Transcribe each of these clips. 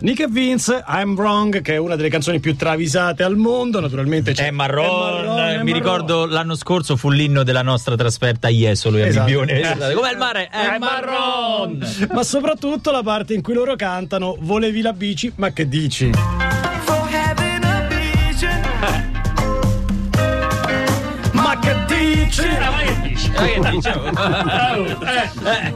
Nick e Vince, I'm Wrong, che è una delle canzoni più travisate al mondo. Naturalmente c'è È marron, È marron, è mi marron. ricordo l'anno scorso fu l'inno della nostra trasferta a Jesolo e a Esatto. Bibbione. Eh. Com'è il mare? È, marron. Ma soprattutto la parte in cui loro cantano Volevi la bici, ma che dici? Ma che dici? Eh, che dicevo?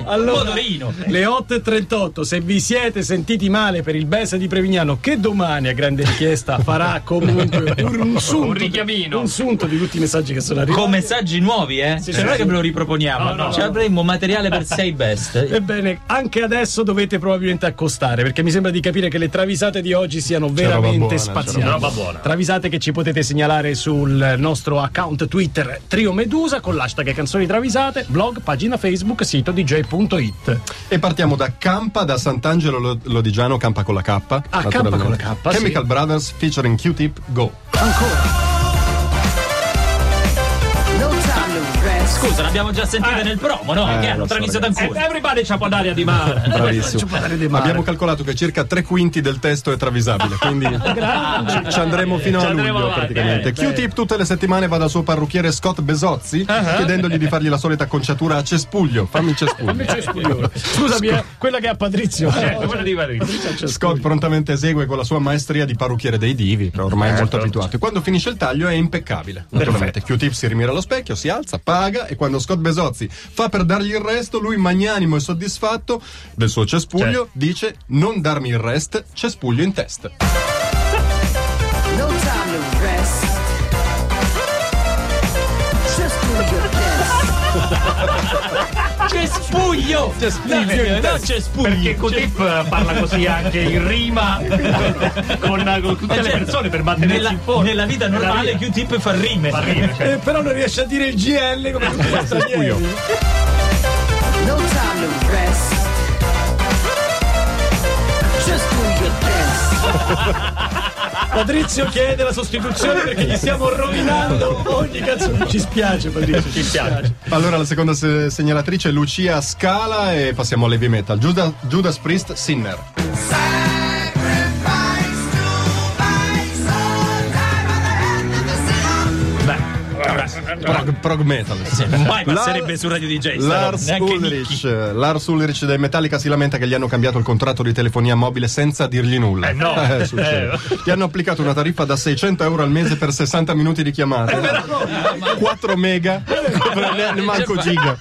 Allora, Motorino. le 8.38, se vi siete sentiti male per il Besa di Prevignano, che domani a grande richiesta farà comunque un, un sunto, Un richiamino. un sunto di tutti i messaggi che sono arrivati. Con messaggi nuovi, eh? Sì, cioè, sì, non è che ve lo riproponiamo, No, no, cioè, no. avremmo materiale per 6 best. Ebbene, anche adesso dovete probabilmente accostare, perché mi sembra di capire che le travisate di oggi siano veramente spaziali. roba buona. Travisate che ci potete segnalare sul nostro account Twitter Trio Medusa con l'hashtag canzoni travisate, blog, pagina Facebook, sito dj.it. E partiamo da Campa, da Sant'Angelo Lo- Lodigiano, Campa con la K. Ah, Campa con la K, Chemical sì. Brothers featuring Q-Tip, Go. Ancora. Scusa, l'abbiamo già sentita Eh. nel promo, no? Eh, che hanno lo so, travisato ragazzi. ancora. Everybody c'ha d'aria di mare. Bravissimo. Ci può dare di mare. Abbiamo calcolato che circa tre quinti del testo è travisabile, quindi ci, ci andremo fino Ci a andremo luglio avanti, praticamente. eh, Q-Tip tutte le settimane va dal suo parrucchiere Scott Besozzi chiedendogli di fargli la solita conciatura a cespuglio. Fammi il cespuglio. Scusami, eh, quella che ha Patrizio. Certo, quella di Patrizio. Scott prontamente esegue con la sua maestria di parrucchiere dei divi, che ormai è molto abituato. E quando finisce il taglio è impeccabile. Naturalmente. Q-Tip si rimira allo specchio, si alza, paga e quando Scott Besozzi fa per dargli il resto, lui magnanimo e soddisfatto del suo cespuglio dice non darmi il rest, cespuglio in testa. No time best. Cespuglio! Cespuglio! No, cespuglio! Perché Q-Tip parla così anche in rima con, con tutte le Certo, persone per mantenersi nella, in forma. nella vita normale. Q-tip fa rime. Fa rime, cioè. Eh, però non riesce a dire il GL come tutti gli stranieri. Patrizio chiede la sostituzione perché gli stiamo rovinando ogni canzone. Ci spiace, Patrizio. Ci spiace. Allora la seconda se- segnalatrice è Lucia Scala e passiamo all'heavy metal. Judas, Judas Priest, Sinner. Prog, prog metal. Mai La- passerebbe su Radio DJ. Lars Ulrich, Lars Ulrich dei Metallica si lamenta che gli hanno cambiato il contratto di telefonia mobile senza dirgli nulla. Eh, no. succede. Gli hanno applicato una tariffa da 600 euro al mese per 60 minuti di chiamata, 4 mega, ne, ne manco giga,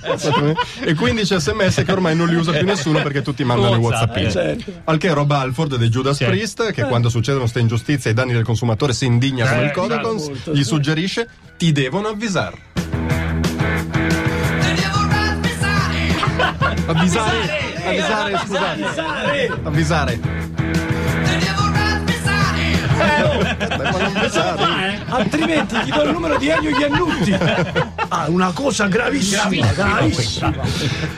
e 15 sms che ormai non li usa più nessuno perché tutti mandano i WhatsApp, whatsapp. Al che Rob Alford dei Judas Priest, che quando succedono queste ingiustizie ai danni del consumatore si indigna come Eh, il Codacons, molto, gli sì. suggerisce ti devono avvisare. Avvisare, avvisare, scusate. Avvisare. Devono avvisare. Altrimenti ti do il numero di Elio Iannutti. Ah, una cosa gravissima. Gravissima.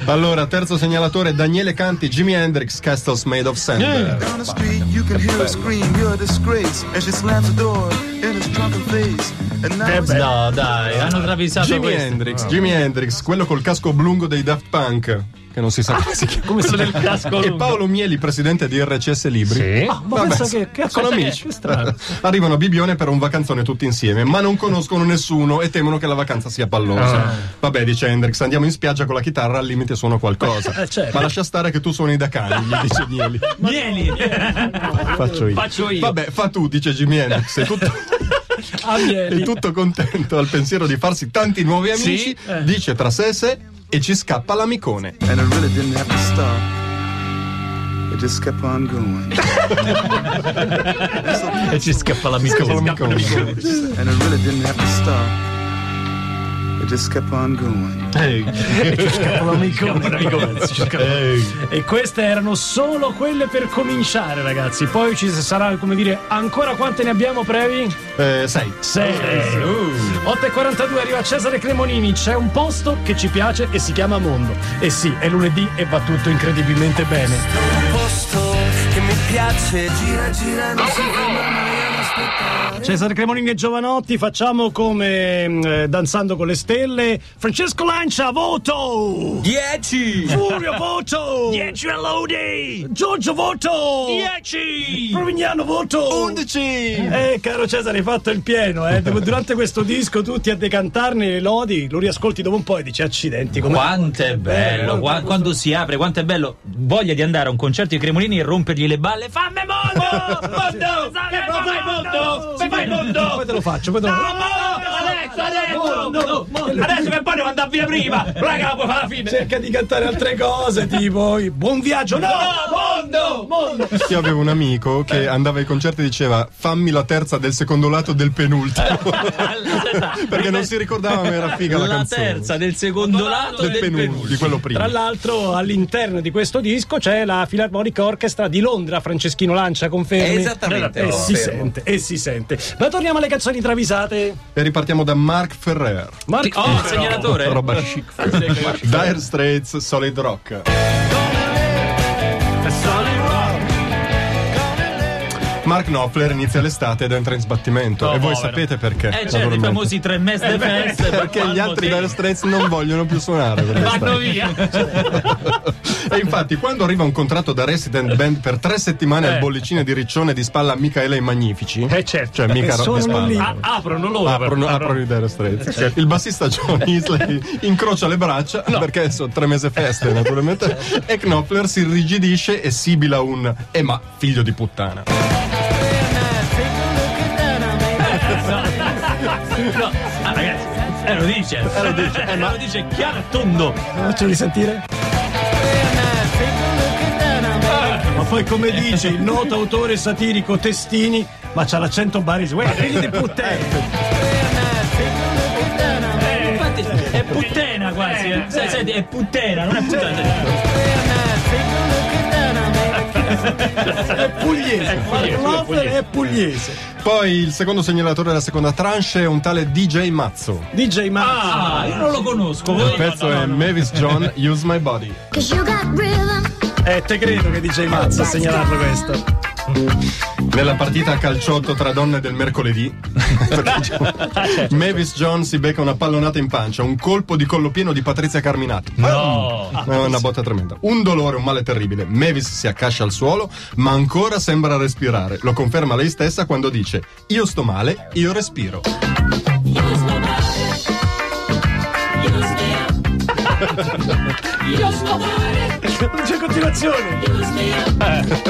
Allora, terzo segnalatore Daniele Canti, Jimi Hendrix, Castles Made of Sand. Down the street, you can hear her scream, you're a disgrace. And she slams the door in his drunken face. And now it's No, dai, hanno travisato Jimi questo. Hendrix, Jimi Hendrix, quello col casco oblungo dei Daft Punk. Che non si sa come si chiama. Quello del casco E. Paolo Mieli, presidente di RCS Libri. Sì. Ma Vabbè, pensa che, che sono amici. Che strano. Arrivano a Bibione per un vacanzone tutti insieme, ma non conoscono nessuno e temono che la vacanza sia pallosa. Ah. Vabbè, dice Hendrix, andiamo in spiaggia con la chitarra, al limite suono qualcosa. Eh, certo. Ma lascia stare che tu suoni da cani, gli dice Mieli. Vieni! Faccio io. Faccio io. Vabbè, fa tu, dice Jimi Hendrix. È tutto, Ah, è tutto contento al pensiero di farsi tanti nuovi amici. eh. Dice tra sé e sé e ci scappa l'amicone. And it really didn't have to stop. It just kept on going. e ci scappa la Scappa l'amicone. And it really didn't have to stop. Just kept on going. E queste erano solo quelle per cominciare, ragazzi. Poi ci sarà, come dire, ancora quante ne abbiamo previ? Eh, sei. 6. 8.42 arriva Cesare Cremonini. C'è un posto che ci piace e si chiama Mondo. E sì, è lunedì e va tutto incredibilmente bene. posto che mi piace gira gira non si ferma mai Cesare Cremonini e Giovanotti, facciamo come mm, eh, Danzando con le Stelle. Francesco Lancia, voto! 10! Furio, voto! 10 a Lodi! Giorgio, voto! 10! Provignano, voto! 11! Eh, caro Cesare, hai fatto il pieno, eh. Durante questo disco tutti a decantarne le lodi, lo riascolti dopo un po' e dici accidenti. come- Quanto è bello, qua- quando si apre, quanto è bello. Voglia di andare a un concerto di Cremonini e rompergli le balle. Fammi mondo! Mondo! Fai mondo! Fai mondo! Poi te lo faccio, poi te lo Adesso, adesso! Adesso che poi devo andare via prima! Raga, la puoi fare alla fine! Cerca di cantare altre cose, tipo buon viaggio, no! mondo! Mondo! Io avevo un amico che andava ai concerti e diceva fammi la terza del secondo lato del penultimo. Perché non si ricordava ma era figa la, La canzone. terza del secondo lato del, del penultimo, penultimo. di quello prima. Tra l'altro all'interno di questo disco c'è la Philharmonic Orchestra di Londra, Franceschino Lancia, confermi? Esattamente, E lo si sente, e si sente. Ma torniamo alle canzoni travisate. E ripartiamo da Mark Ferrer. Marco, Oh, il segnalatore? Roba chic. Dire Straits, Solid Rock. Mark Knopfler inizia l'estate ed entra in sbattimento. Oh, e voi povero. sapete perché? Eh certo, i naturalmente. famosi tre mesi di feste. Perché gli altri Dire Straits non vogliono più suonare. vanno via. E infatti, quando arriva un contratto da resident band per tre settimane al bollicine di Riccione di spalla a Michaela i Magnifici, Eh, certo. cioè mica E ro- sono di spalla. lì. Ah, aprono loro. Aprono, aprono i Dire Straits. Il bassista John Isley incrocia le braccia perché sono tre mesi feste, naturalmente. E Knopfler si irrigidisce e sibila un Eh ma figlio di puttana. Eh, lo dice. Eh, lo dice, eh, lo dice chiaro e tondo. Faccio risentire. Ma poi come dice il noto autore satirico Testini, ma c'ha l'accento barese. Uè, figli di puttana. Eh, infatti è puttana quasi. eh. Senti, è puttana, non è puttana. È pugliese. Mark Knopfler è pugliese. Poi il secondo segnalatore della seconda tranche è un tale DJ Mazzo. DJ Mazzo. Ah, io non lo conosco. Il pezzo è Mavis John, Use My Body. Eh, te credo che DJ Mazzo a segnalarlo questo. Nella partita a calciotto tra donne del mercoledì, Mavis John si becca una pallonata in pancia, un colpo di collo pieno di Patrizia Carminati. No. È una botta tremenda. Un dolore, un male terribile. Mavis si accascia al suolo, ma ancora sembra respirare. Lo conferma lei stessa quando dice: Io sto male, io respiro. Non c'è continuazione.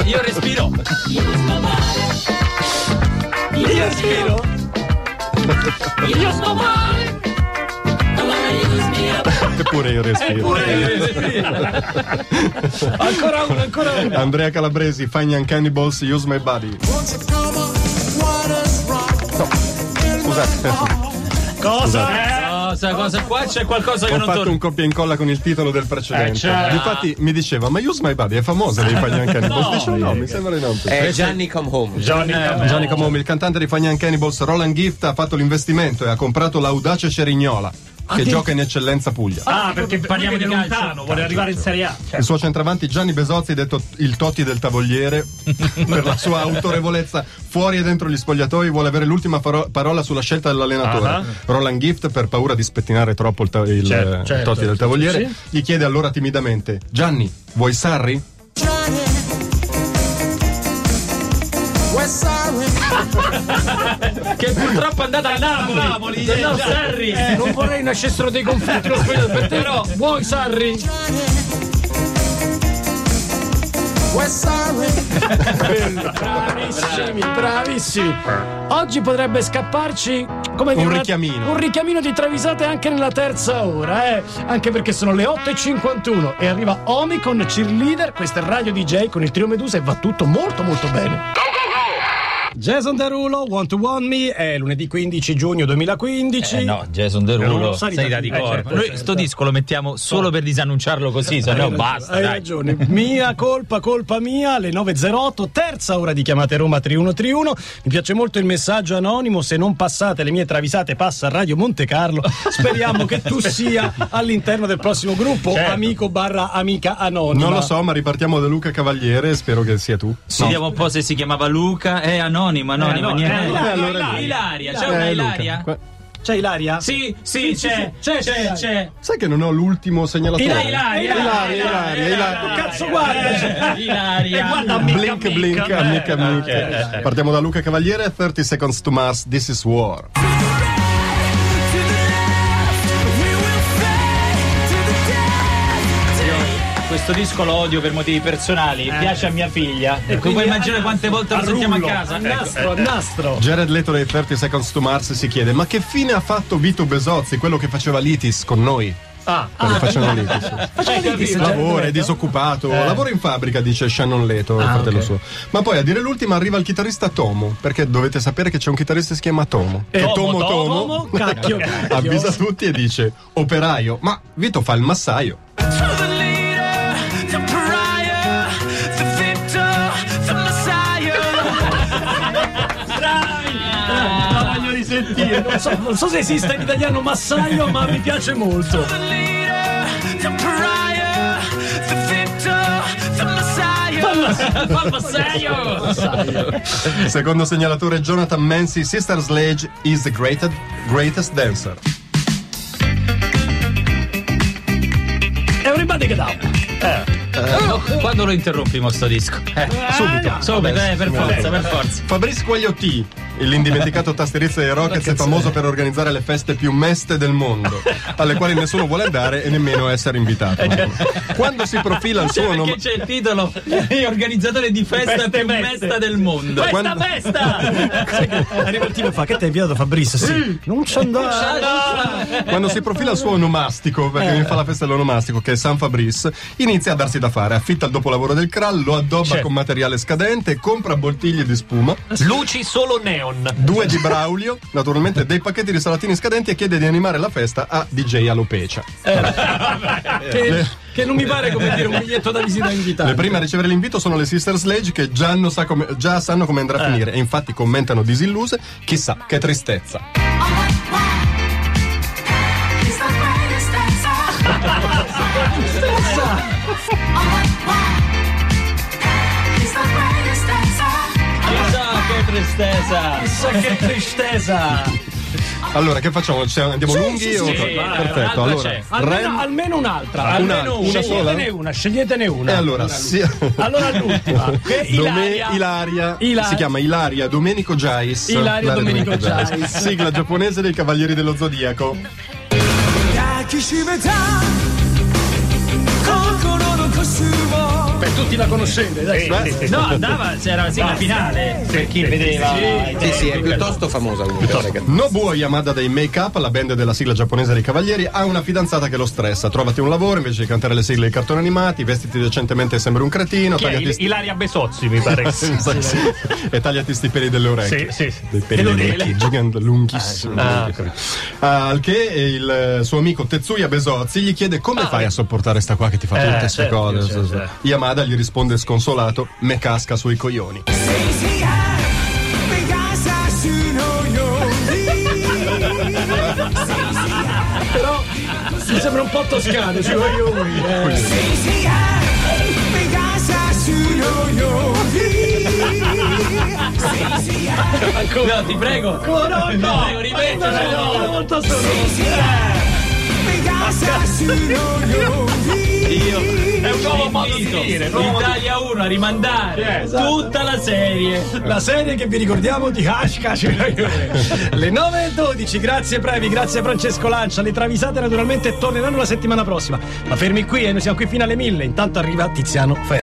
Io respiro. Io respiro. Eppure io respiro. Ancora uno, ancora uno. Andrea Calabresi, Fine and Cannibals, Use My Body. Scusate, Cosa? No, sai cosa? Qua c'è qualcosa che ho non fatto torna. un copia e incolla con il titolo del precedente. Eh, certo. Infatti mi diceva, ma Use My Body è famosa dei and Cannibals? Dice, no, mi sembra di no. È Gianni Come Home. Johnny Eh, Johnny Come Home, il cantante Fine and Cannibals, Roland Gift, ha fatto l'investimento e ha comprato l'Audace Cerignola, che gioca in eccellenza Puglia. Ah, perché Parliamo di calcio. lontano, vuole arrivare in Serie A. Cioè, Il suo centravanti Gianni Besozzi, detto il Totti del tavogliere, per la sua autorevolezza fuori e dentro gli spogliatoi, vuole avere l'ultima faro- parola sulla scelta dell'allenatore. Ah. Roland Gift, per paura di spettinare troppo il, ta- il, Certo, certo, Totti del sì, tavogliere, sì. gli chiede allora timidamente: Gianni, vuoi Sarri? Che purtroppo è andata a Napoli. Napoli, no, Sarri. Eh, non vorrei nascessero dei conflitti lo te, però vuoi Sarri? Bravissimi, bravissimi. Oggi potrebbe scapparci come Un una- richiamino. un richiamino di travisate anche nella terza ora, eh? Anche perché sono le 8.51 e arriva Omi con Cheerleader, questo è Radio DJ con il trio Medusa e va tutto molto molto bene. Jason Derulo, Want to Want Me, è lunedì 15 giugno 2015. Eh no, Jason Derulo, sanità di- di eh, corpo. certo, Noi certo. sto disco lo mettiamo solo per disannunciarlo così, se no basta. Hai dai. ragione. Mia colpa, colpa mia, alle 9.08, terza ora di chiamate Roma 3131. Mi piace molto il messaggio anonimo. Se non passate le mie travisate, passa a Radio Monte Carlo. Speriamo che tu sia all'interno del prossimo gruppo, amico barra amica anonima. Non lo so, ma ripartiamo da Luca Cavaliere, spero che sia tu. Vediamo un po' se si chiamava Luca. È anonimo. Anonimo, anonimo, no, niente. eh, Ilaria, allora- Ilaria, Ilaria, c'è Eh, una Ilaria? C'è Ilaria? Sì, sì, c'è, sì, c'è, c'è, c'è. c'è. Sai che non ho l'ultimo segnalatore? Ilaria, Ilaria, Ilaria, Ilaria. Cazzo, guarda! Ilaria. E guarda, amica, Blink, blink, Eh, amica, amica. eh, eh. Partiamo da Luca Cavaliere, 30 Seconds to Mars, This is War. Questo disco lo odio per motivi personali, piace a mia figlia. E tu puoi immaginare quante volte lo sentiamo a casa? A nastro, a nastro. Jared Leto dei 30 Seconds to Mars si chiede ma che fine ha fatto Vito Besozzi, quello che faceva l'ITIS con noi? Ah, Quando facevano l'ITIS. Facciamo Lavora, è disoccupato, lavora in fabbrica, dice Shannon Leto, il fratello ok. suo. Ma poi a dire l'ultima arriva il chitarrista Tomo, perché dovete sapere che c'è un chitarrista che si chiama Tomo. Eh, E Tomo, Tomo, cacchio, cacchio. avvisa tutti e dice operaio, ma Vito fa il massaio. Risentire. Non so, non so se esiste in italiano massaio, ma mi piace molto. Secondo segnalatore Jonathan Mansi, Sister Sledge is the greatest, greatest dancer. Everybody get up. Quando lo interrompimo sto disco? Eh, Subito. subito, eh, per forza, per forza. Fabrice Quagliotti, l'indimenticato tastierista dei Rockets, è famoso per organizzare le feste più meste del mondo, alle quali nessuno vuole andare e nemmeno essere invitato. Quando si profila il Cioè, suo nome. perché c'è il titolo organizzatore di festa Feste più meste. mesta del mondo. questa Quando- festa! Arriva il tipo e fa: Che ti hai inviato Fabrizio? Sì. Non c'è andare. Quando si profila il suo onomastico, perché mi fa la festa dell'onomastico, che è San Fabrice, inizia a darsi da fare. Affitta il dopolavoro del Kral, lo addobba Certo. con materiale scadente, compra bottiglie di spuma, Luci solo neon. due di Braulio, naturalmente dei pacchetti di salatini scadenti e chiede di animare la festa a DJ Alopecia. Che, che non mi pare come dire un biglietto da visita invitato. Le prime a ricevere l'invito sono le Sister Sledge che già, non sa come- già sanno come andrà a finire e infatti commentano disilluse, chissà che tristezza. Tristezza! Chissà che tristezza. Allora, che facciamo? Ci- Andiamo Sì, lunghi? sì, o- sì, Perfetto, allora. c'è. Almeno, Ren- almeno un'altra. Una- almeno una sola? Sceglietene una, sceglietene una. E allora, sia- Allora l'ultima. Che Dome- Ilaria. Ilaria, Ilaria. si chiama Ilaria Domenico Giais. Ilaria Domenico Giais. Sigla giapponese dei Cavalieri dello Zodiaco. Tutti la conoscete, dai. Beh, No, andava, c'era la sigla finale per chi vedeva. Sì, sì, è piuttosto famosa comunque. Nobuo Yamada dei Make Up, la band della sigla giapponese dei Cavalieri, ha una fidanzata che lo stressa. Trovati un lavoro invece di cantare le sigle dei cartoni animati, vestiti decentemente e sembri un cretino, Chi tagliati Il- sti- Ilaria Besozzi, mi pare. Sì, sì. e tagliati sti peli delle orecchie. Sì, sì, sì. Dei peli orecchie gigante, lunghissimi. Ah, Ah, al che il suo amico Tetsuya Besozzi gli chiede come fai a sopportare sta qua che ti fa Eh, tutte queste certo, cose. certo, Sì, sì. certo. Yamada gli risponde sconsolato, me casca sui coglioni. Però mi sembra un po' toscano sui coglioni. eh. No, ti prego. Oh, no, Ti no. prego, rimettilo. Una volta solo. Io È un nuovo modo di dire. nuovo modo di- Italia 1 a rimandare tutta la serie. La serie che vi ricordiamo di Hashka Le 9 e 12, grazie Previ, grazie Francesco Lancia. Le travisate naturalmente torneranno la settimana prossima. Ma fermi qui e noi siamo qui fino alle 1000. Intanto arriva Tiziano Ferro.